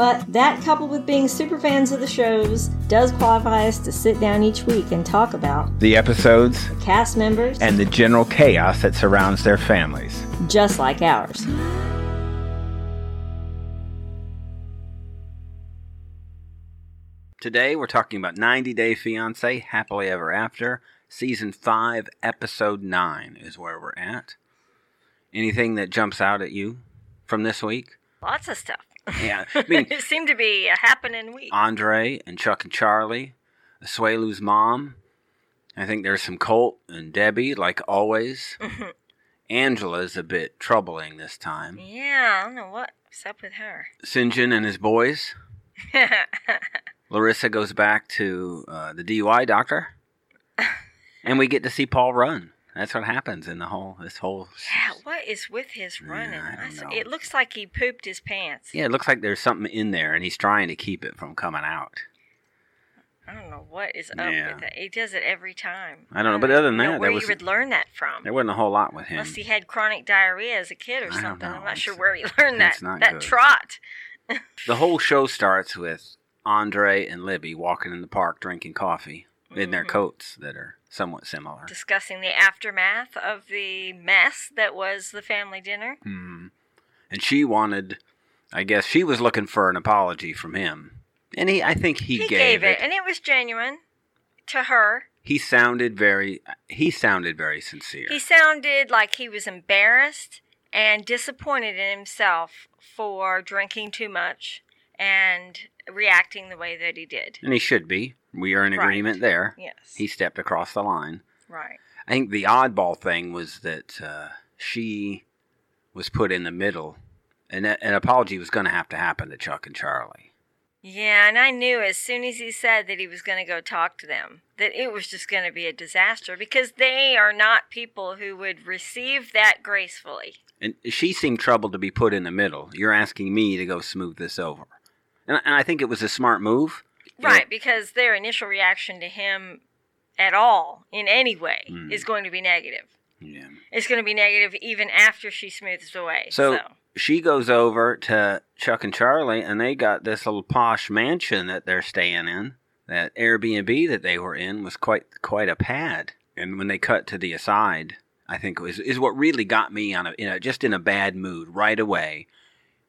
but that coupled with being super fans of the shows does qualify us to sit down each week and talk about The episodes cast members and the general chaos that surrounds their families. just like ours. Today we're talking about 90 Day Fiance Happily Ever After. Season 5, Episode 9 is where we're at. Anything that jumps out at you from this week? Lots of stuff. Yeah, I mean, it seemed to be a happening week. Andrei and Chuck and Charlie, Asuelu's mom. I think there's some Colt and Debbie, like always. Angela's a bit troubling this time. yeah, I don't know what's up with her. Syngin and his boys. Larissa goes back to uh, the DUI doctor, and we get to see Paul run. That's what happens in the whole this whole. yeah, what is with his running? I don't know. It looks like he pooped his pants. Yeah, it looks like there's something in there, and he's trying to keep it from coming out. I don't know what is up Yeah. with it. He does it every time. I don't know, but other than that, where was you would learn that from. there wasn't a whole lot with him. Unless he had chronic diarrhea as a kid or something. I'm not sure where he learned that it's not that good. trot. The whole show starts with Andrei and Libby walking in the park drinking coffee in their Mhm. coats that are somewhat similar. Discussing the aftermath of the mess that was the family dinner. Hmm. And she wanted, I guess, she was looking for an apology from him, and he, I think he, He, gave, it, and it was genuine to her. He sounded very, he sounded very sincere. He sounded like he was embarrassed and disappointed in himself for drinking too much and reacting the way that he did. and he should be. We are in Right. agreement there. Yes. He stepped across the line. right. I think the oddball thing was that uh, she was put in the middle, and a- an apology was going to have to happen to Chuck and Charlie. Yeah, and I knew as soon as he said that he was going to go talk to them that it was just going to be a disaster because they are not people who would receive that gracefully. And she seemed troubled to be put in the middle. You're asking me to go smooth this over. And, and I think it was a smart move. Right, because their initial reaction to him at all in any way Mm. is going to be negative. Yeah. It's going to be negative even after she smooths away. So, so. she goes over to Chuck and Charlie, and they got this little posh mansion that they're staying in. That Airbnb that they were in was quite quite a pad. And when they cut to the aside, I think it was is what really got me on a, in a just in a bad mood right away.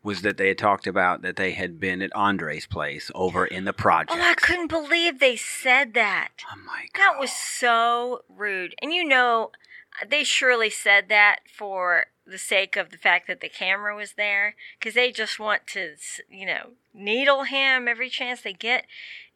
Was that they had talked about that they had been at Andrei's place over in the project? Oh, I couldn't believe they said that. Oh my god! That was so rude. And you know, they surely said that for the sake of the fact that the camera was there, because they just want to, you know, needle him every chance they get.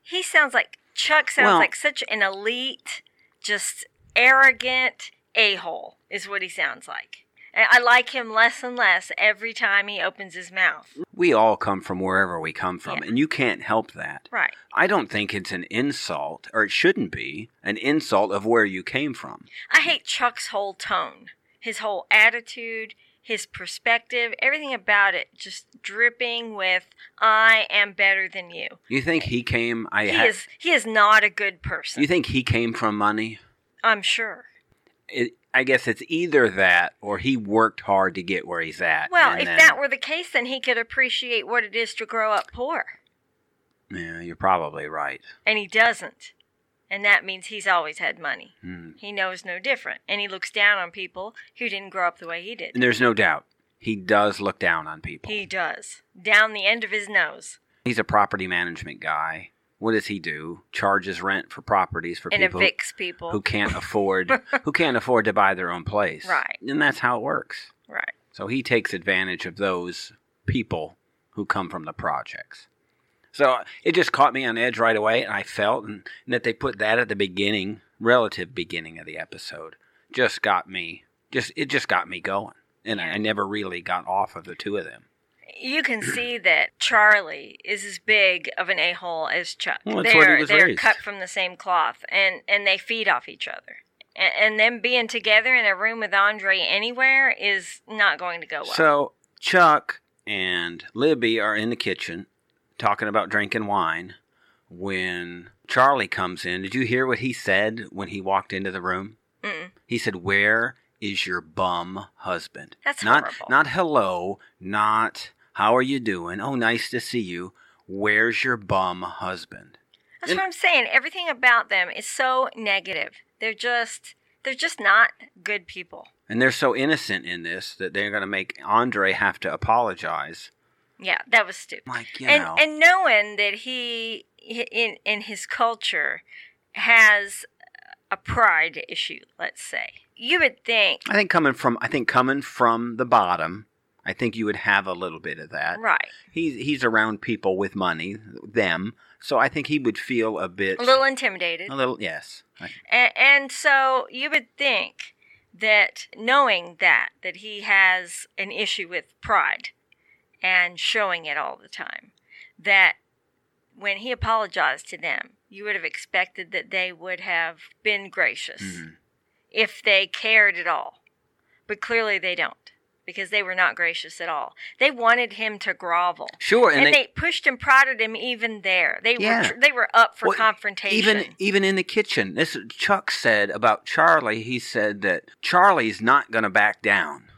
He sounds like Chuck sounds Well- like such an elite, just arrogant a hole, is what he sounds like. I like him less and less every time he opens his mouth. we all come from wherever we come from, Yeah. and you can't help that. Right. I don't think it's an insult, or it shouldn't be an insult of where you came from. I hate Chuck's whole tone, his whole attitude, his perspective, everything about it just dripping with "I am better than you." You think he came? I He ha- is he is not a good person. You think he came from money? I'm sure. It, I guess it's either that or he worked hard to get where he's at. Well, if then- that were the case, then he could appreciate what it is to grow up poor, yeah, you're probably right. and he doesn't. And that means he's always had money. Hmm. He knows no different, and he looks down on people who didn't grow up the way he did. And there's no doubt he does look down on people. He does, down the end of his nose, he's a property management guy. What does he do? Charges rent for properties for and people evicts people. who can't afford who can't afford to buy their own place. Right. And that's how it works. right. So he takes advantage of those people who come from the projects. So it just caught me on edge right away, and I felt and, and that they put that at the beginning, relative beginning of the episode, just got me. Just it just got me going, and I, I never really got off of the two of them. You can see that Charlie is as big of an a hole as Chuck. Well, what he they're they're raised. cut from the same cloth, and and they feed off each other. and, and them being together in a room with Andrei anywhere is not going to go well. So Chuck and Libby are in the kitchen talking about drinking wine when Charlie comes in. Did you hear what he said when he walked into the room? Mm-mm. He said, "Where is your bum husband?" That's not horrible. not hello, not how are you doing? Oh, nice to see you. Where's your bum husband? That's and- what I'm saying. Everything about them is so negative. They're just they're just not good people. And they're so innocent in this that they're going to make Andrei have to apologize. Yeah, that was stupid. Like, you and know. and knowing that he in in his culture has a pride issue, let's say. You would think, I think coming from I think coming from the bottom, I think you would have a little bit of that. right, He's he's around people with money, them. So I think he would feel a bit a little intimidated. a little yes. And, and so you would think that knowing that that he has an issue with pride and showing it all the time, that when he apologized to them, you would have expected that they would have been gracious Mhm. if they cared at all. But clearly they don't because they were not gracious at all. They wanted him to grovel. Sure, And, and, they, pushed and prodded him even there. They Yeah. were tr- they were up for Well, confrontation. even even in the kitchen. This Chuck said about Charlie. He said that Charlie's not going to back down,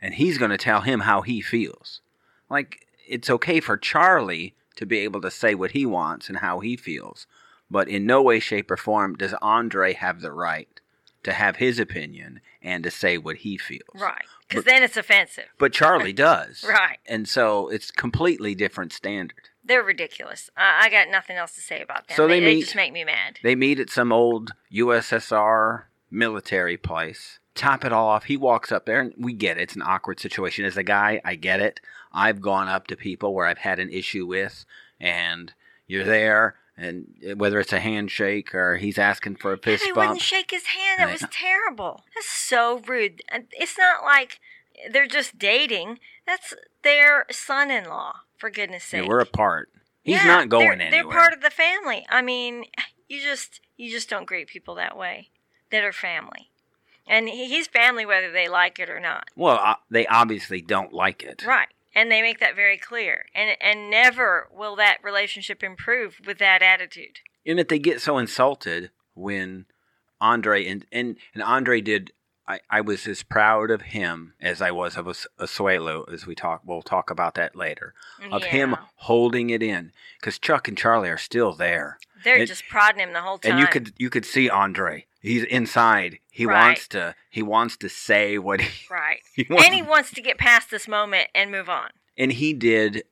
and he's going to tell him how he feels. Like it's okay for Charlie to be able to say what he wants and how he feels, but in no way, shape, or form does Andrei have the right to have his opinion and to say what he feels. Right. Because then it's offensive. But Charlie does. Right. And so it's completely different standard. They're ridiculous. I, I got nothing else to say about them. So they, they they meet- just make me mad. They meet at some old USSR military place. Top it all off. He walks up there, and we get it. It's an awkward situation. As a guy, I get it. I've gone up to people where I've had an issue with, and you're there, and whether it's a handshake or he's asking for a Yeah, fist bump. wouldn't shake his hand. That was terrible. That's so rude. And It's not like they're just dating. That's their son-in-law. For goodness' Yeah, sake. we're apart. He's Yeah, not going they're, anywhere. They're part of the family. I mean, you just you just don't greet people that way. That are family, and he's family whether they like it or not. well, uh, they obviously don't like it. Right. And they make that very clear. And and never will that relationship improve with that attitude. and that they get so insulted when Andrei and and, and Andrei did. I, I was as proud of him as I was of Os- Asuelu, as we talk. We'll talk about that later. Of him holding it in, because Chuck and Charlie are still there, They're and- just prodding him the whole time. and you could you could see Andrei. He's inside. He Right. wants to he wants to say what he, Right. he wants, And he wants to get past this moment and move on. and he did.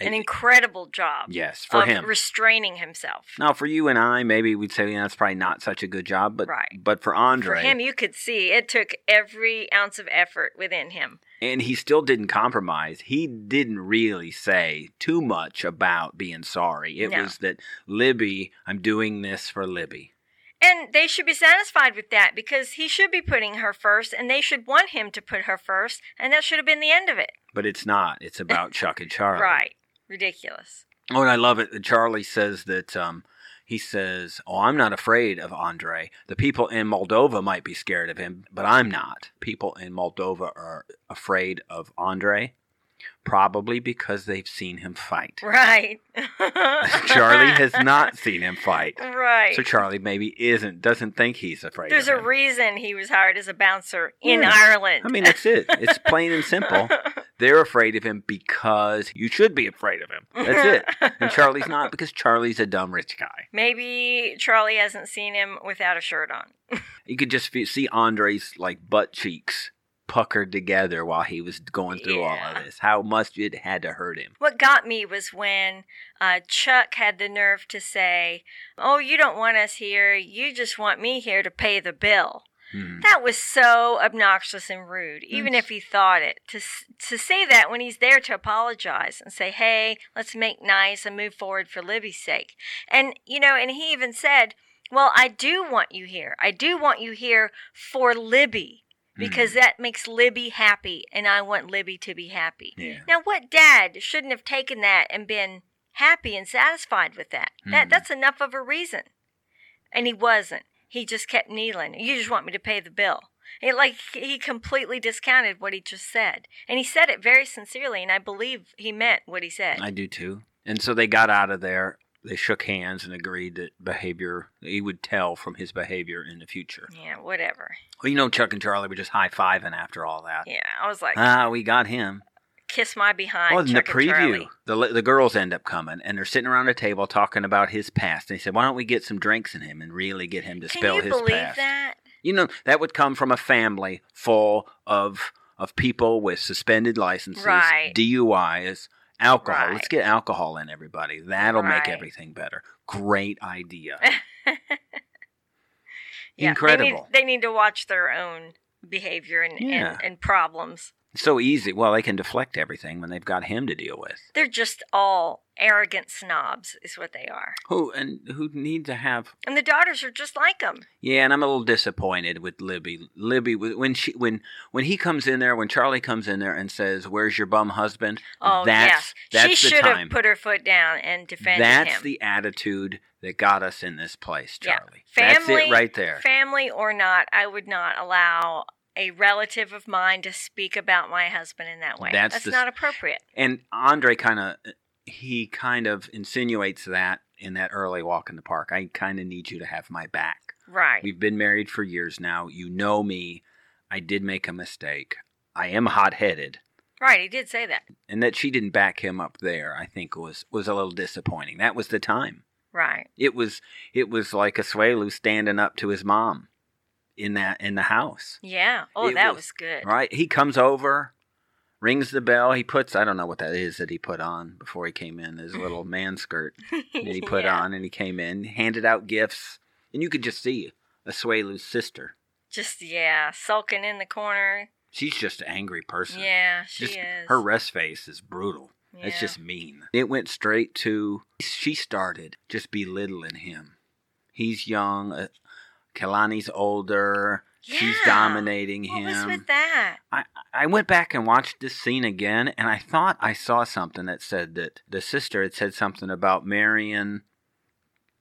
An incredible job yes, for of him. restraining himself. now, for you and I, maybe we'd say yeah, that's probably not such a good job, but Right. but for Andrei, For him, you could see it took every ounce of effort within him. and he still didn't compromise. He didn't really say too much about being sorry. It No. was that Libby, I'm doing this for Libby. And they should be satisfied with that because he should be putting her first and they should want him to put her first. And that should have been the end of it. But it's not. It's about Chuck and Charlie. Right. Ridiculous. Oh, and I love it. that Charlie says that um, he says, "Oh, I'm not afraid of Andrei. The people in Moldova might be scared of him, but I'm not. People in Moldova are afraid of Andrei, probably because they've seen him fight. Right. Charlie has not seen him fight." Right. So Charlie maybe isn't doesn't think he's afraid. There's a reason he was hired as a bouncer in Yeah. Ireland. I mean, that's it. It's plain and simple. They're afraid of him because you should be afraid of him. That's it. And Charlie's not because Charlie's a dumb rich guy. Maybe Charlie hasn't seen him without a shirt on. You could just see Andrei's like butt cheeks puckered together while he was going through all of this. How much it had to hurt him. What got me was when uh, Chuck had the nerve to say, Oh, you don't want us here. You just want me here to pay the bill. Hmm. That was so obnoxious and rude, even if he thought it. To, to say that when he's there to apologize and say, hey, let's make nice and move forward for Libby's sake. And, you know, and he even said, well, I do want you here. I do want you here for Libby because that makes Libby happy, and I want Libby to be happy. Yeah. Now, what dad shouldn't have taken that and been happy and satisfied with that? That Mhm. that's enough of a reason. And he wasn't. he just kept kneeling. You just want me to pay the bill. It, like he completely discounted what he just said, and he said it very sincerely, and I believe he meant what he said. I do too. And so they got out of there. They shook hands and agreed that behavior he would tell from his behavior in the future. yeah, whatever. Well, you know, Chuck and Charlie were just high fiving after all that. Yeah, I was like, Ah, we got him. kiss my behind. Oh, in the Chuck and preview, the the girls end up coming and they're sitting around a table talking about his past. And he said, "Why don't we get some drinks in him and really get him to Can spill you his believe past?" that? You know, that would come from a family full of of people with suspended licenses, Right. DUIs, alcohol. Let's get alcohol in everybody. That'll make everything better. Great idea. Yeah, Incredible. They need, they need to watch their own behavior and, Yeah. and, and problems. So easy. Well, they can deflect everything when they've got him to deal with. They're just all arrogant snobs, is what they are. Who and who need to have And the daughters are just like them. Yeah, and I'm a little disappointed with Libby. Libby, when she, when when he comes in there, when Charlie comes in there and says, "Where's your bum husband?" Oh, that's yeah. that's she should have put her foot down and defended that's him. the attitude that got us in this place, Yeah. Charlie. that's Family- it right there. Family or not, I would not allow a relative of mine to speak about my husband in that way. That's That's, the- not appropriate. and Andre kind of he kind of insinuates that in that early walk in the park. I kind of need you to have my back. Right. We've been married for years now. You know me. I did make a mistake. I am hot-headed. right, he did say that. and that she didn't back him up there i think was was a little disappointing that was the time Right. it was it was like Asuelu standing up to his mom in that in the house Yeah. Oh, It that was- was, good. right he comes over rings the bell he puts i don't know what that is that he put on before he came in his little man skirt that he put Yeah. on and he came in handed out gifts and you could just see Asuelu's sister Just yeah, sulking in the corner. she's just an angry person Yeah, she just is. her rest face is brutal It's just mean. It went straight to she started just belittling him. He's young. Kalani's older. Yeah. She's dominating What was with that? I, I went back and watched this scene again, and I thought I saw something that said that the sister had said something about Marion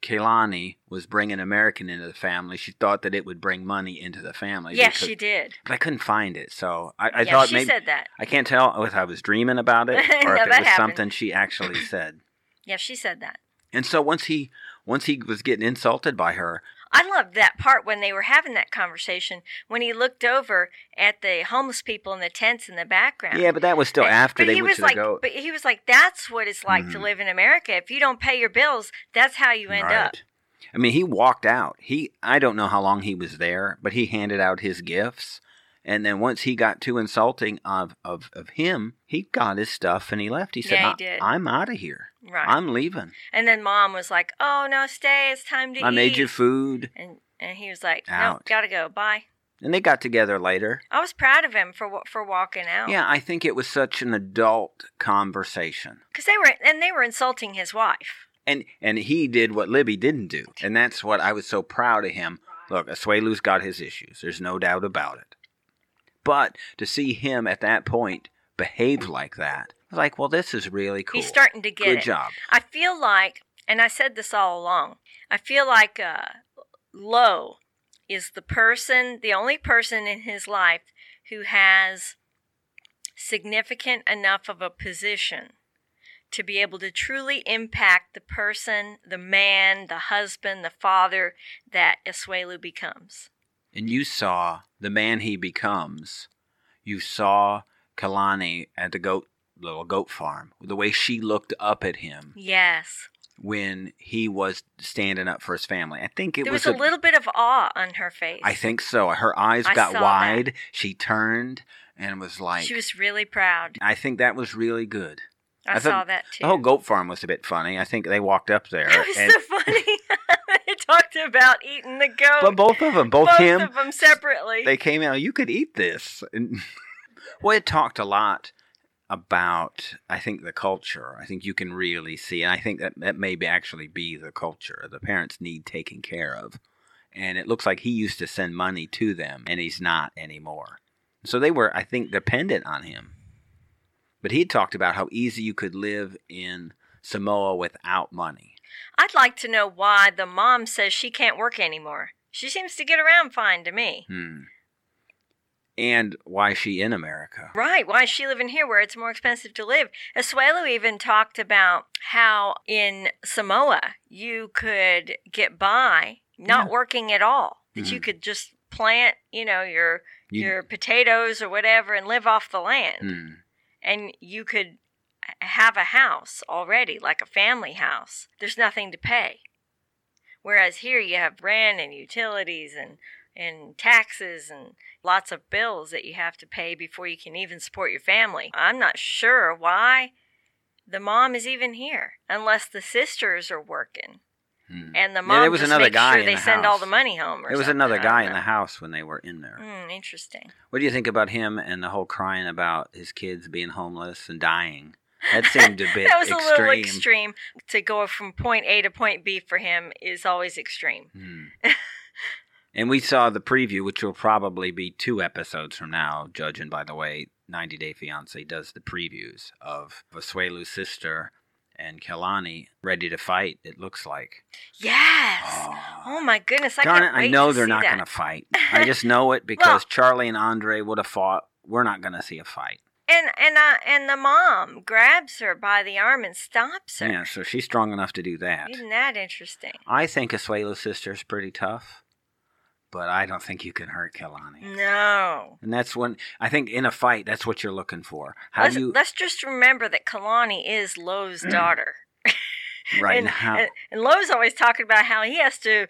Kalani was bringing American into the family. She thought that it would bring money into the family. Yes, because- she did. But I couldn't find it, so I, I yeah, thought she maybe said that. I can't tell if I was dreaming about it or No, if it was happened. something she actually said. Yeah, she said that. And so once he once he was getting insulted by her, I loved that part when they were having that conversation when he looked over at the homeless people in the tents in the background. yeah, but that was still But- after they he went was to like, the goat. But he was like, "That's what it's like to Mhm. live in America. If you don't pay your bills, that's how you end up." I mean, he walked out. He I don't know how long he was there, but he handed out his gifts. And then once he got too insulting of, of, of him, he got his stuff and he left. He said, Yeah, he "I- did. I'm out of here. Right. I'm leaving. and then mom was like, "Oh no, stay. It's time to I eat." made you food. And and he was like, "No, gotta go. Bye." And they got together later. I was proud of him for for walking out. Yeah, I think it was such an adult conversation. because they were and they were insulting his wife. And and he did what Libby didn't do. And that's what I was so proud of him. Look, Asuelu's got his issues. There's no doubt about it. But to see him at that point behave like that, I was like, well, this is really cool. He's starting to get Good it. job. I feel like, and I said this all along, I feel like uh, Lowe is the person, the only person in his life who has significant enough of a position to be able to truly impact the person, the man, the husband, the father that Asuelu becomes. And you saw the man he becomes. You saw Kalani at the goat little goat farm. The way she looked up at him Yes. when he was standing up for his family. I think it there was, was, a, little bit of awe on her face. I think so. Her eyes I got wide. She turned and was like, she was really proud. I think that was really good. I, I saw that too. The whole goat farm was a bit funny. I think they walked up there. It was and- so funny. talked about eating the goat. but both of them, both, both him, of them separately. they came out. You could eat this. And, well, it talked a lot about, I think, the culture. I think you can really see, and I think that that may be actually be the culture. The parents need taken care of, and it looks like he used to send money to them, and he's not anymore. So they were, I think, dependent on him. But he talked about how easy you could live in Samoa without money. I'd like to know why the mom says she can't work anymore. She seems to get around fine to me. Hmm. And why is she in America? Right. Why is she living here where it's more expensive to live? Asuelu even talked about how in Samoa you could get by not Yeah. working at all. That you Mhm. could just plant, you know, your You- your potatoes or whatever and live off the land. Hmm. And you could h- have a house already, like a family house. There's nothing to pay. Whereas here you have rent and utilities and and taxes and lots of bills that you have to pay before you can even support your family. I'm not sure why the mom is even here unless the sisters are working Hmm. and the Yeah, mom there was another guy sure they the send all the money home. Or There was something. another guy in the house when they were in there. Hmm, interesting. What do you think about him and the whole crying about his kids being homeless and dying? That seemed a bit that was a little extreme. extreme. To go from point A to point B for him is always extreme. Hmm. and we saw the preview, which will probably be two episodes from now, judging by the way 90 Day Fiance does the previews of Asuelu's sister and Kalani ready to fight. It looks like. Yes. Oh. Oh my goodness! I Darn it! I know they're not going to fight. I just know it because Well- Charlie and Andrei would have fought. We're not going to see a fight. And and uh, and the mom grabs her by the arm and stops her. Yeah, so she's strong enough to do that. Isn't that interesting? I think Asuelu's sister's pretty tough, but I don't think you can hurt Kalani. No. And that's when I think in a fight, that's what you're looking for. How let's, do you let's just remember that Kalani is Lowe's daughter. right and, now? and, and Lowe's always talking about how he has to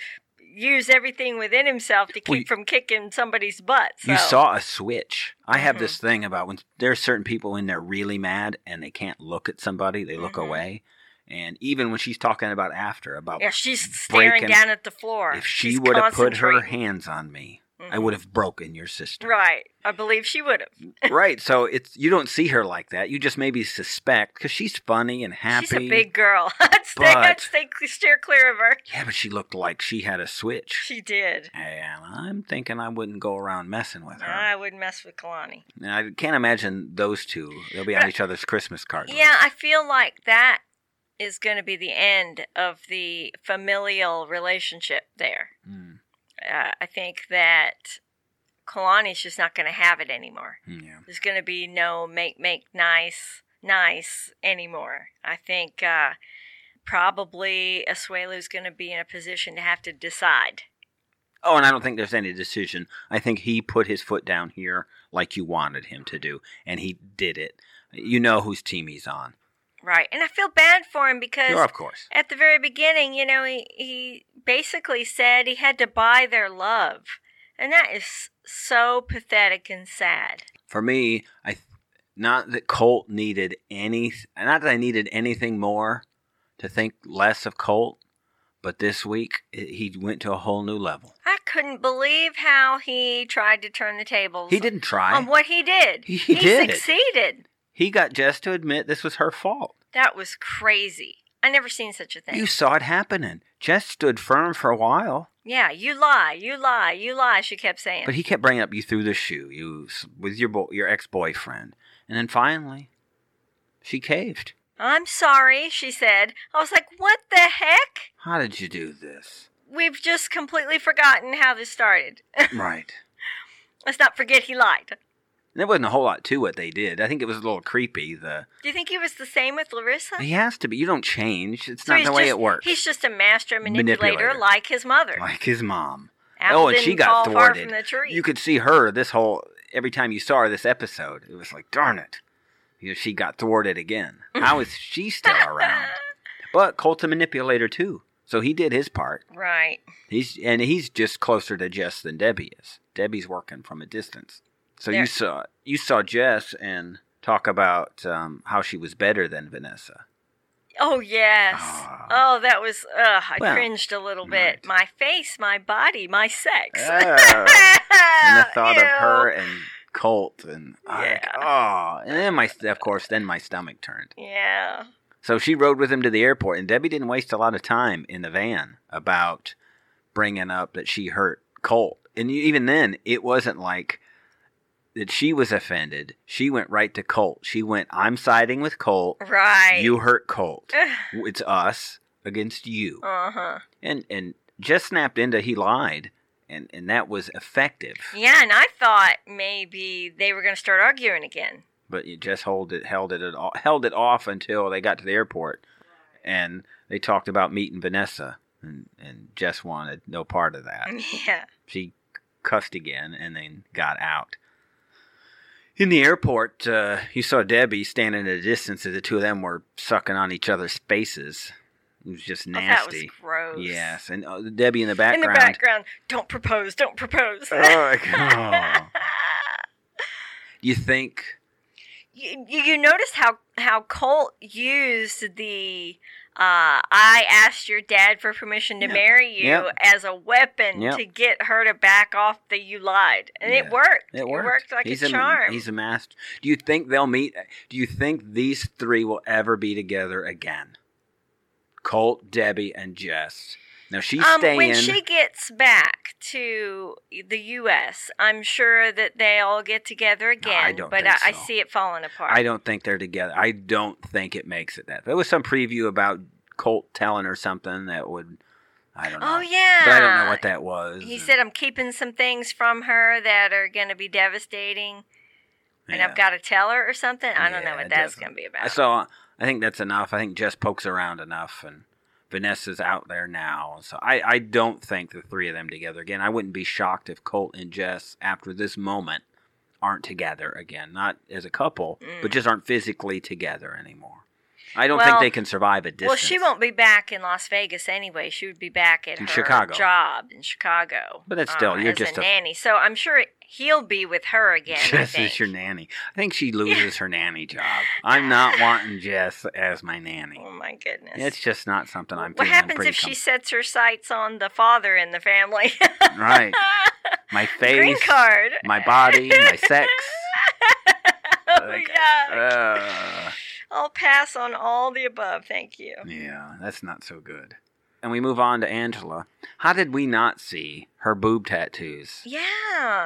use everything within himself to keep Well, from kicking somebody's butt. You saw a switch. I have Mhm. this thing about when there's certain people when they're really mad and they can't look at somebody, they look Mhm. away. And even when she's talking about after about Yeah, she's staring breaking- down at the floor. if she would have put her hands on me, I Mhm. would have broken your sister. Right. I believe she would have. right. So it's you don't see her like that. You just maybe suspect because she's funny and happy. She's a big girl. I'd stay, I'd But- stay, steer clear of her. Yeah, but she looked like she had a switch. She did. And I'm thinking I wouldn't go around messing with her. I wouldn't mess with Kalani. And I can't imagine those two. They'll be on each other's Christmas cards. Yeah, I feel like that is going to be the end of the familial relationship there. Mm, Uh, I think that Kalani's just not going to have it anymore. mm, yeah. There's going to be no make make nice nice anymore. I think uh, probably Asuelu's going to be in a position to have to decide. Oh, and I don't think there's any decision. I think he put his foot down here like you wanted him to do, and he did it. You know whose team he's on. Right. And I feel bad for him because of course. at the very beginning, you know, he, he basically said he had to buy their love. And that is so pathetic and sad. For me, I not that Colt needed any, not that I needed anything more to think less of Colt, but this week it, he went to a whole new level. I couldn't believe how he tried to turn the tables He didn't try. on what he did. He- he did succeeded. He got Jess to admit this was her fault. That was crazy. I never seen such a thing. You saw it happening. Jess stood firm for a while, yeah, you lie, you lie, you lie. She kept saying. but he kept bringing up you threw the shoe, you with your bo- your ex boyfriend, and then finally, she caved. I'm sorry, she said. I was like, what the heck? How did you do this? We've just completely forgotten how this started. right. Let's not forget he lied. There wasn't a whole lot to what they did. I think it was a little creepy. The Do you think he was the same with Larissa? he has to be. You don't change. It's So not he's the way just- it works. He's just a master manipulator, Manipulator. like his mother. like his mom. Apple oh, and she didn't got fall far thwarted. from the tree. You could see her this whole every time you saw her this episode. It was like, darn it, you know, she got thwarted again. How is she still around? But Colt's a manipulator too, so he did his part. right. He's and he's just closer to Jess than Debbie is. Debbie's working from a distance. So There- you saw you saw Jess and talk about um, how she was better than Vanessa. Oh yes. Ah. oh, that was. Ugh, I Well, cringed a little right. bit. My face, my body, my sex. Oh. and the thought of her and Colt and I- Yeah. oh, and then my of course then my stomach turned. Yeah. So she rode with him to the airport, and Debbie didn't waste a lot of time in the van about bringing up that she hurt Colt. And even then, it wasn't like that she was offended. She went right to Colt. She went, "I'm siding with Colt. Right. You hurt Colt. It's us against you." Uh huh. And and just snapped into he lied, and and that was effective. Yeah, and I thought maybe they were going to start arguing again. But you just hold it, held it, at all, held it off until they got to the airport, and they talked about meeting Vanessa, and and Jess wanted no part of that. Yeah. She cussed again and then got out. In the airport, uh, you saw Debbie standing at a distance as the two of them were sucking on each other's faces. It was just Oh, that was nasty. gross. yes, and uh, Debbie in the background. In the background, don't propose, don't propose. Oh, my God. you think? you, you noticed how how Colt used the uh, I asked your dad for permission to Yep. marry you Yep. as a weapon Yep. to get her to back off the you lied, and Yeah. it worked. It worked. worked like he's a charm. he's a master. Do you think they'll meet? Do you think these three will ever be together again? Colt, Debbie, and Jess. Now she's um, staying. when she gets back to the U.S., I'm sure that they all get together again. don't but I, I see it falling apart. I don't think they're together. I don't think it makes it that. There was some preview about Colt telling her something that would. I don't know. Oh yeah, But I don't know what that was. He said, "I'm keeping some things from her that are going to be devastating." and Yeah. I've got to tell her or something. I don't know what that's going to be about. So I think that's enough. I think Jess pokes around enough, and Vanessa's out there now. So I, I don't think the three of them together again. I wouldn't be shocked if Colt and Jess, after this moment, aren't together again. Not as a couple, but mm. just aren't physically together anymore. I don't think Mm. They can survive a distance. well, she won't be back in Las Vegas anyway. She would be back at In her Chicago. job in Chicago. But that's still- uh, you're just a, a- nanny. So I'm sure he'll be with her again. Jess think. is your nanny. I think she loses her nanny job. I'm not wanting Jess as my nanny. Oh my goodness. It's just not something I'm. what happens if she sets her sights on the father in the family? Right. my face, Green card. my body, my sex. oh Like, yeah. uh, I'll pass on all the above. Thank you. yeah, that's not so good. And we move on to Angela. How did we not see her boob tattoos? Yeah.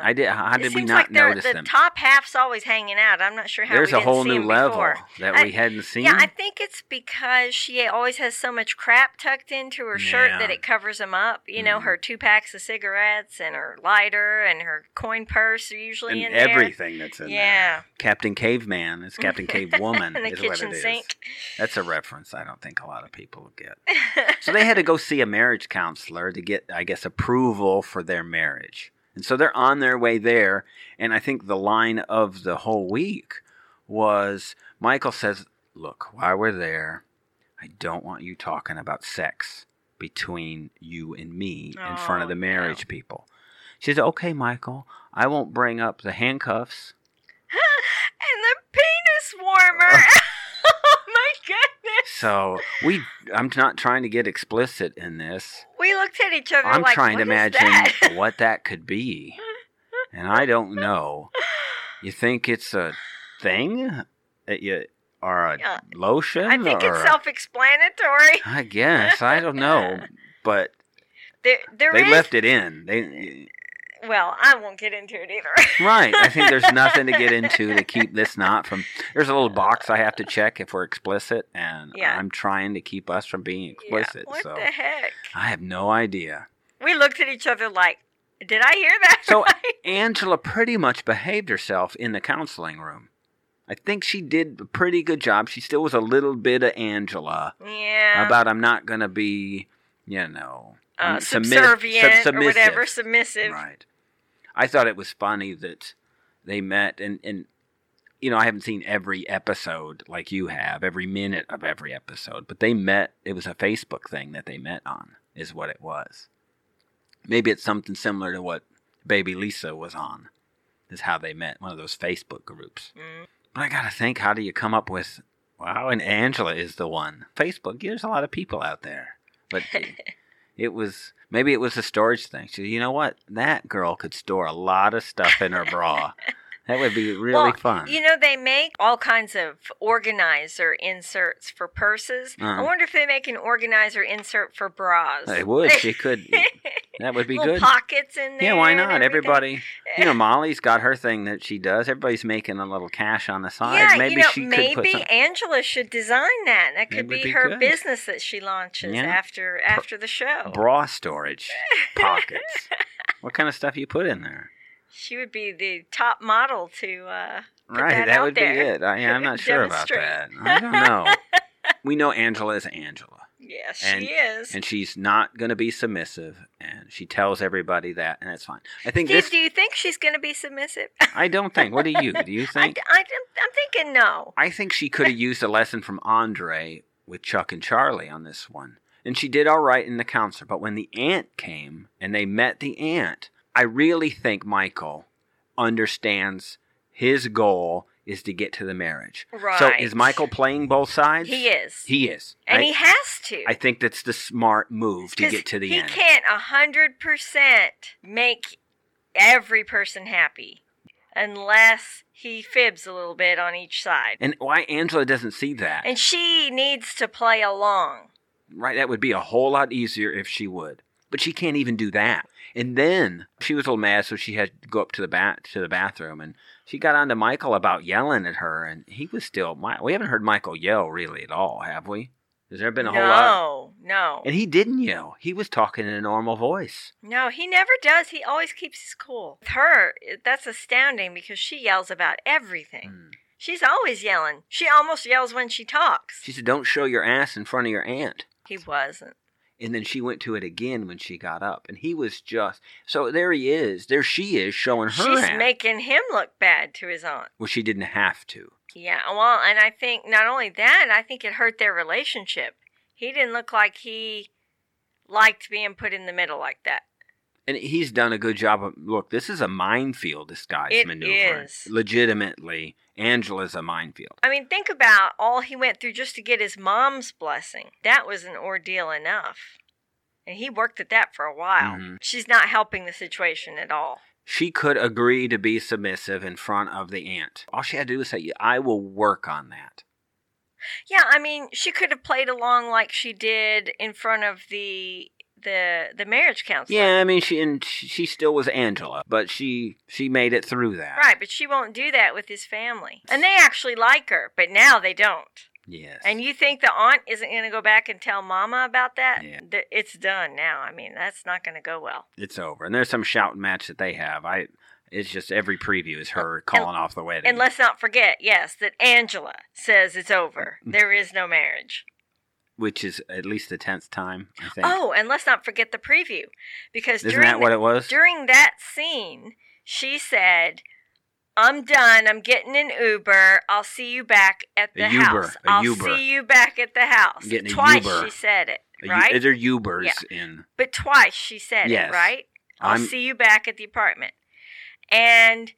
I did. How It did we not like notice the them? top half's always hanging out. I'm not sure how There's we a whole new level before. that I- we hadn't seen. Yeah, I think it's because she always has so much crap tucked into her shirt Yeah. that it covers them up. You know, Mhm. her two packs of cigarettes and her lighter and her coin purse are usually and in there. everything that's in there. Yeah. Captain Caveman is Captain Cavewoman and the is what kitchen it is. sink. That's a reference I don't think a lot of people get. so they had to go see a marriage counselor to get, I guess, approval for their marriage. And so they're on their way there. And I think the line of the whole week was Michael says, Look, while we're there, I don't want you talking about sex between you and me in front of Oh, the no. marriage people. She said, Okay, Michael, I won't bring up the handcuffs. and the penis warmer. oh my goodness. So we, I'm not trying to get explicit in this. We looked at each other I'm like, trying to imagine that?" what that could be, and I don't know. You think it's a thing that you or a Yeah. lotion? I think it's self-explanatory. I guess I don't know, but There, there they is- left it in. They Well, I won't get into it either. right. I think there's nothing to get into to keep this not from. There's a little box I have to check if we're explicit, and Yeah. I'm trying to keep us from being Yeah, explicit. What so the heck? I have no idea. We looked at each other like, did I hear that? So right? Angela pretty much behaved herself in the counseling room. I think she did a pretty good job. She still was a little bit of Angela yeah. about I'm not going to be, you know, uh, subservient sub- or whatever, submissive. submissive. Right. I thought it was funny that they met and and you know, I haven't seen every episode like you have, every minute of every episode, but they met it was a Facebook thing that they met on is what it was. Maybe it's something similar to what Baby Lisa was on. Is how they met, one of those Facebook groups. Mm. But I gotta think, how do you come up with wow, and Angela is the one. Facebook, there's a lot of people out there. But it was maybe it was a storage thing. So you know what? That girl could store a lot of stuff in her bra. That would be really Well, fun. You know, they make all kinds of organizer inserts for purses. I Uh-huh. wonder if they make an organizer insert for bras. They would. She could. That would be Little good. pockets in there. Yeah, why not? Everybody, you know, Molly's got her thing that she does. Everybody's making a little cash on the side. Yeah, maybe you know, she could maybe some. Angela should design that. That could be, be her good. business that she launches Yeah. after after the show. bra storage pockets. What kind of stuff you put in there? She would be the top model to uh, right, that that, out would there. be it. I, I'm not sure about that. I don't know. we know Angela is Angela. Yeah, she is. and she's not going to be submissive and she tells everybody that and that's fine i think Steve, this do you think she's going to be submissive? i don't think what do you do you I, think I, am thinking no. i think she could have used a lesson from andrei with chuck and charlie on this one and she did all right in the counselor but when the aunt came and they met the aunt i really think michael understands his goal is to get to the marriage so is michael playing both sides He is. he is and I, he has to. I think that's the smart move to get to the he end He can't a hundred percent make every person happy unless he fibs a little bit on each side. and why angela doesn't see that And she needs to play along. Right, that would be a whole lot easier if she would. But she can't even do that. And then she was a little mad, so she had to go up to the bat to the bathroom, and she got on to Michael about yelling at her, and he was still. We haven't heard Michael yell really at all, have we? Has there been a no, whole lot? no, no. And he didn't yell. He was talking in a normal voice. no. He never does. He always keeps his cool. With her, that's astounding because she yells about everything. Mm. She's always yelling. She almost yells when she talks. She said, "Don't show your ass in front of your aunt." he wasn't. And then she went to it again when she got up, and he was just so there. He is there. She is showing her She's making him look bad to his aunt. well, she didn't have to. Yeah, well, and I think not only that, I think it hurt their relationship. He didn't look like he liked being put in the middle like that. And he's done a good job of look, this is a minefield, this guy's It maneuver. is. Legitimately, Angela's a minefield. I mean, think about all he went through just to get his mom's blessing. That was an ordeal enough. And he worked at that for a while. Mhm. She's not helping the situation at all. She could agree to be submissive in front of the aunt. All she had to do was say, I will work on that. Yeah, I mean, she could have played along like she did in front of the the the marriage counselor. Yeah, I mean she and she still was Angela, but she she made it through that. Right, but she won't do that with his family. And they actually like her, but now they don't. Yes. And you think the aunt isn't going to go back and tell mama about that? Yeah. It's done now. I mean, that's not going to go well. it's over. And there's some shouting match that they have. I it's just every preview is her calling off the wedding. And let's not forget, yes, that Angela says it's over. There is no marriage. Which is at least the tenth time, I think. Oh, and let's not forget the preview. Because Isn't during that what it was? during that scene, she said, I'm done. I'm getting an Uber. I'll see you back at A the Uber, house. a I'll Uber. see you back at the house. Getting a Twice Uber. she said it, A U- right? They're Ubers in. but twice she said Yes. it, right? I'll I'm- see you back at the apartment. And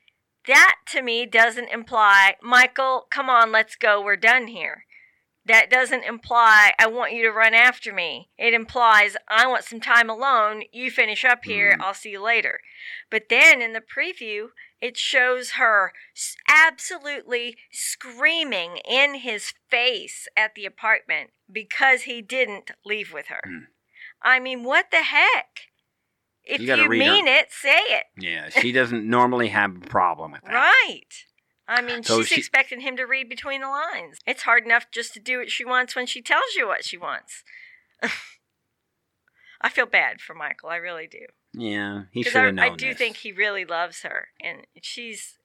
that to me doesn't imply, Michael, come on, let's go. We're done here. That doesn't imply I want you to run after me. It implies I want some time alone. You finish up here. Mhm. I'll see you later. But then in the preview, it shows her absolutely screaming in his face at the apartment because he didn't leave with her. Mm. I mean, what the heck? If You you, gotta her- mean it, say it. Yeah, she doesn't normally have a problem with that. Right. I mean, So she's she- expecting him to read between the lines. It's hard enough just to do what she wants when she tells you what she wants. I feel bad for Michael. I really do. Yeah, he should have known I do this. think he really loves her, and she's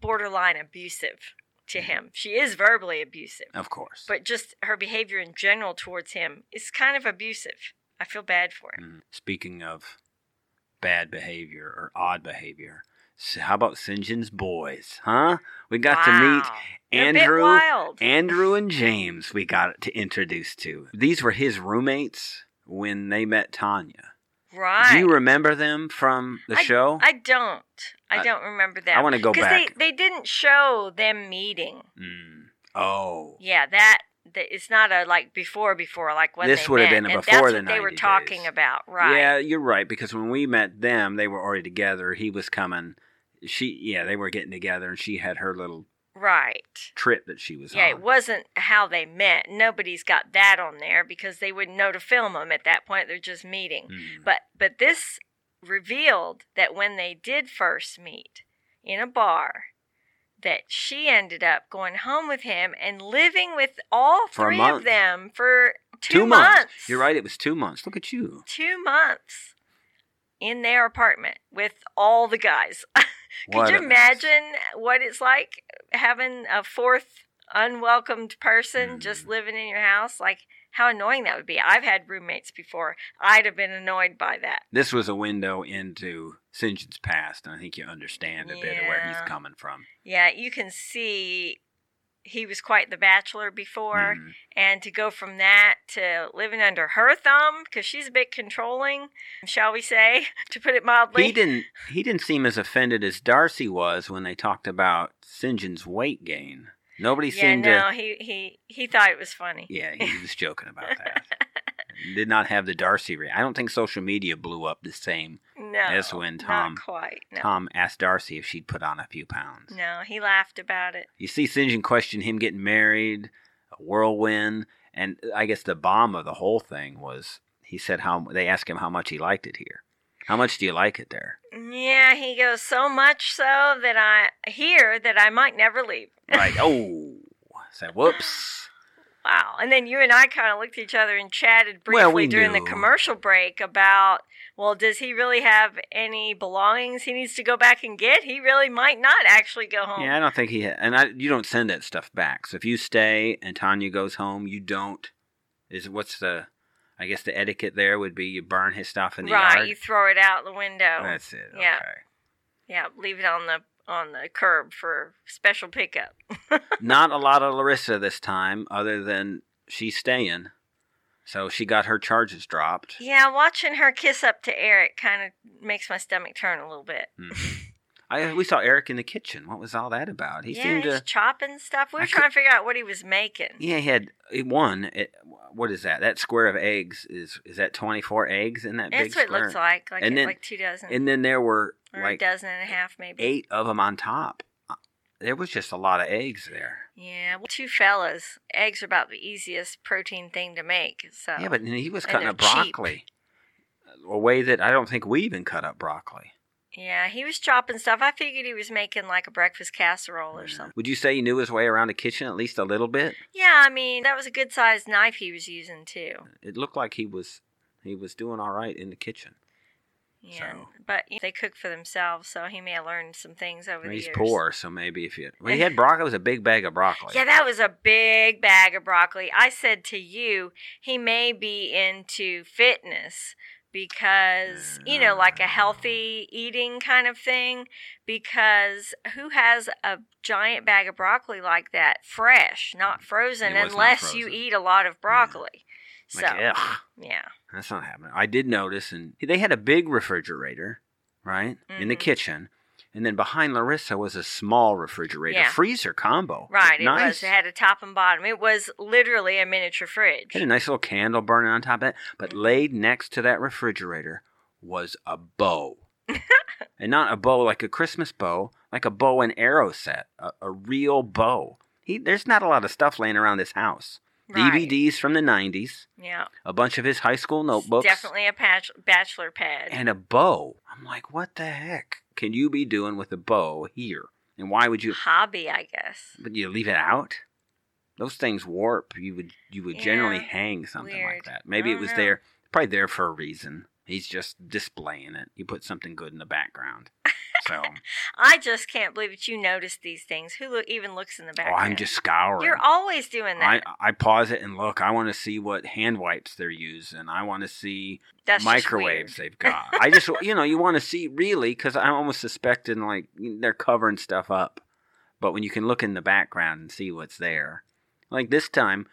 borderline abusive to him. She is verbally abusive, Of course. but just her behavior in general towards him is kind of abusive. I feel bad for him. Mm. Speaking of bad behavior or odd behavior, s- how about Syngin's boys? Huh? We got to meet Wow. A bit Andrew, wild. Andrew and James. We got to introduce to. These were his roommates when they met Tania. right. Do you remember them from the I- show? I don't. I I- don't remember that. I wanna go Because back. they, they didn't show them meeting. Mm. Oh, Yeah, that, it's not a like before before like when This they would have been and before that's the they were talking days. about, right? Yeah, you're right because when we met them, they were already together. He was coming. She, yeah, they were getting together, and she had her little Right. trip that she was Yeah, on. it wasn't how they met. Nobody's got that on there because they wouldn't know to film them at that point. They're just meeting. Mm. But but this revealed that when they did first meet in a bar, that she ended up going home with him and living with all For three of them for two, Two months. You're right. It was two months. Look at you. Two months. in their apartment with all the guys. Could you imagine what it's like having a fourth unwelcomed person just Mm. living in your house? Like how annoying that would be. I've had roommates before. I'd have been annoyed by that. This was a window into Syngin's past, and I think you understand a bit of where he's coming from. Yeah, you can see he was quite the bachelor before. Mhm. And to go from that to living under her thumb, because she's a bit controlling, shall we say, to put it mildly. He didn't. He didn't seem as offended as Darcy was when they talked about Syngin's weight gain. Nobody yeah, seemed no, to. he, he, he thought it was funny. Yeah, he was joking about that. Did not have the Darcy. Re- I don't think social media blew up the same. No, That's when Tom- quite. No, Tom asked Darcy if she'd put on a few pounds. no, he laughed about it. You see Syngin question him getting married, a whirlwind, and I guess the bomb of the whole thing was he said how they asked him how much he liked it here. How much do you like it there? Yeah, he goes so much so that I hear that I might never leave. Right. Oh, said whoops. Wow. And then you and I kind of looked at each other and chatted briefly Well, we during the commercial break about, well, does he really have any belongings he needs to go back and get? He really might not actually go home. Yeah, I don't think he ha- and I you don't send that stuff back. So if you stay and Tania goes home, you don't. Is what's the? I guess the etiquette there would be you burn his stuff in the right, yard. you throw it out the window. That's it. Yeah. Okay. Yeah, leave it on the on the curb for special pickup. Not a lot of Larissa this time, other than she's staying. So she got her charges dropped. Yeah, watching her kiss up to Eric kind of makes my stomach turn a little bit. Mhm. I we saw Eric in the kitchen. What was all that about? He yeah, seemed he's to. chopping stuff. We I were could- trying to figure out what he was making. Yeah, he had one. It, what is that? That square of eggs is is that twenty four eggs in that big That's what it looks like, like And then- like two dozen And then there were like a dozen and a half, maybe. eight of them on top. Uh, There was just a lot of eggs there. Yeah, well, two fellas. Eggs are about the easiest protein thing to make. So Yeah, but he was cutting up they're cheap. broccoli a way that I don't think we even cut up broccoli. Yeah, he was chopping stuff. I figured he was making like a breakfast casserole or something. Would you say he knew his way around the kitchen at least a little bit? Yeah, I mean that was a good sized knife he was using too. It looked like he was he was doing all right in the kitchen. Yeah, So- but you know, they cook for themselves, so he may have learned some things over the He's years. poor, so maybe if you well, he had broccoli, it was a big bag of broccoli. Yeah, that was a big bag of broccoli. I said to you, he may be into fitness because, you know, like a mm-hmm. healthy eating kind of thing. Because who has a giant bag of broccoli like that fresh, not mm. frozen, It was not unless you eat a lot of mm. broccoli? Like, So, ugh, yeah. that's not happening. I did notice, and they had a big refrigerator, right, in the Mhm. kitchen, and then behind Larissa was a small refrigerator, Yeah. freezer combo. Right, it nice. was. It had a top and bottom. It was literally a miniature fridge. Had a nice little candle burning on top of it, but Mhm. laid next to that refrigerator was a bow. and not a bow like a Christmas bow, like a bow and arrow set, a, a real bow. He, there's not a lot of stuff laying around this house. Right. DVDs from the 90s, Yeah. a bunch of his high school notebooks, Definitely a patch- bachelor pad. and a bow. I'm like, what the heck can you be doing with a bow here? And why would you? Hobby, I guess. But you leave it out? Those things warp. You would you would generally hang something like that. Maybe it was know. there, probably there for a reason. He's just displaying it. You put something good in the background. So, I just can't believe that you notice these things. Who look, even looks in the oh, background? I'm just scouring. You're always doing that. I pause it and look. I want to see what hand wipes they're using. I want to see That's microwaves they've got. I just, you know, you want to see really because I'm almost suspecting like they're covering stuff up. But when you can look in the background and see what's there, like this time,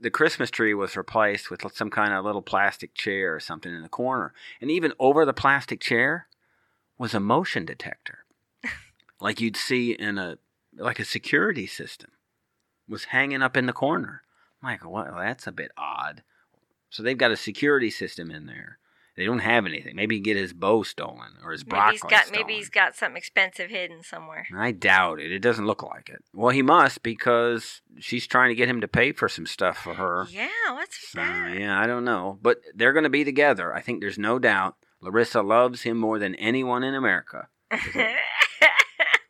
the Christmas tree was replaced with some kind of little plastic chair or something in the corner, and even over the plastic chair was a motion detector, like you'd see in a like a security system, was hanging up in the corner. I'm like, well, that's a bit odd. So they've got a security system in there. They don't have anything. Maybe he get his bow stolen or his Maybe broccoli he's got stolen. maybe he's got something expensive hidden somewhere. I doubt it. It doesn't look like it. Well, he must because she's trying to get him to pay for some stuff for her. Yeah, what's So, that? yeah, I don't know. But they're going to be together. I think there's no doubt. Larissa loves him more than anyone in America.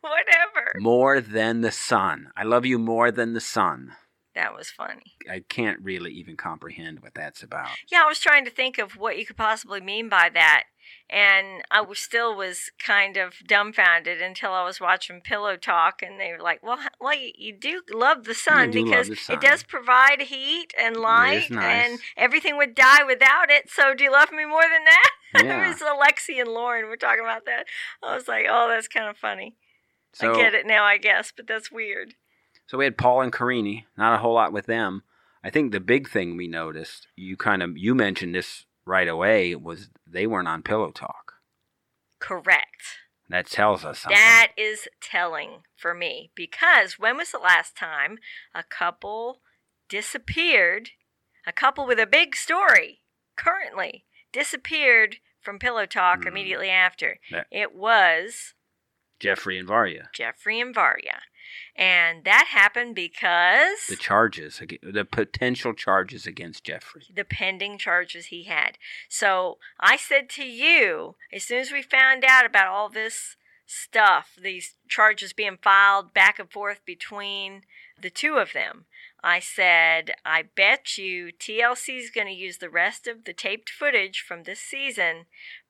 Whatever. More than the sun. I love you more than the sun. That was funny. I can't really even comprehend what that's about. Yeah, I was trying to think of what you could possibly mean by that, and I was still was kind of dumbfounded until I was watching Pillow Talk, and they were like, "Well, well, you, you do love the sun do because the sun. it does provide heat and light, nice. and everything would die without it. So, do you love me more than that?" Yeah. it was Alexei and Loren were talking about that. I was like, "Oh, that's kind of funny. So, I get it now, I guess, but that's weird." So we had Paul and Karine. Not a whole lot with them. I think the big thing we noticed, you kind of you mentioned this right away, was they weren't on Pillow Talk. Correct. That tells us something. That is telling for me because when was the last time a couple disappeared, a couple with a big story currently disappeared from Pillow Talk Hmm. immediately after? That- It was Jeffrey and Varya. Jeffrey and Varya. And that happened because The charges, the potential charges against Jeffrey. the pending charges he had. So I said to you, as soon as we found out about all this stuff, these charges being filed back and forth between the two of them, I said, I bet you TLC's going to use the rest of the taped footage from this season,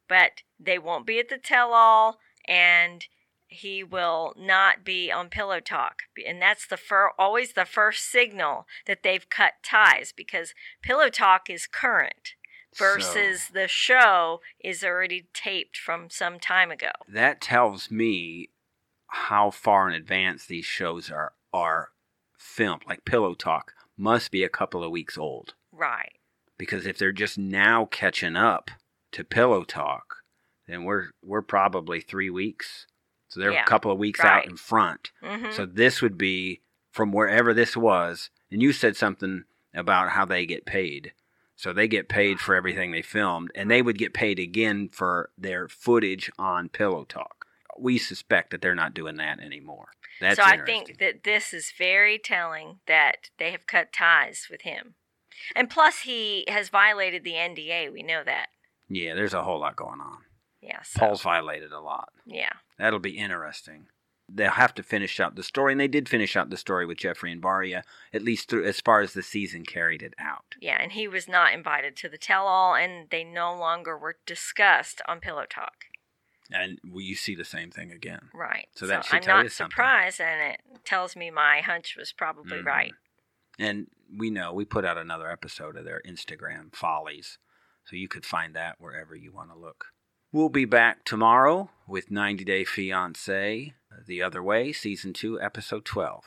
but they won't be at the tell all and he will not be on Pillow Talk. And that's the fir- always the first signal that they've cut ties because Pillow Talk is current versus the show is already taped from some time ago. That tells me how far in advance these shows are are filmed. Like Pillow Talk must be a couple of weeks old Right. because if they're just now catching up to Pillow Talk, then we're we're probably three weeks. So they're Yeah, a couple of weeks right. out in front. hmm So this would be from wherever this was. And you said something about how they get paid. So they get paid for everything they filmed, and they would get paid again for their footage on Pillow Talk. We suspect that they're not doing that anymore. That's so I think that this is very telling that they have cut ties with him. And plus, he has violated the NDA. We know that. yeah, there's a whole lot going on. Yeah. So, Paul's violated a lot. Yeah. That'll be interesting. They'll have to finish out the story, and they did finish out the story with Jeffrey and Varya, at least through, as far as the season carried it out. Yeah. And he was not invited to the tell all, and they no longer were discussed on Pillow Talk. And you see the same thing again. Right. So that should I'm tell not you something. surprised, and it tells me my hunch was probably Mhm. right. And we know we put out another episode of their Instagram follies, so you could find that wherever you want to look. We'll be back tomorrow with 90 Day Fiancé, The Other Way, Season 2, Episode 12.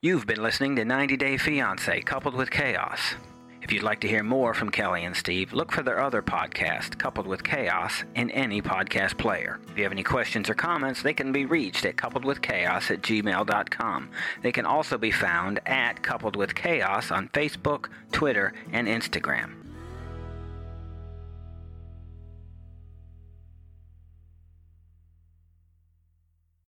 You've been listening to 90 Day Fiancé Coupled with Chaos. If you'd like to hear more from Kelly and Steve, look for their other podcast, Coupled with Chaos, in any podcast player. If you have any questions or comments, they can be reached at coupledwithchaos at gmail.com. They can also be found at Coupled with Chaos on Facebook, Twitter, and Instagram.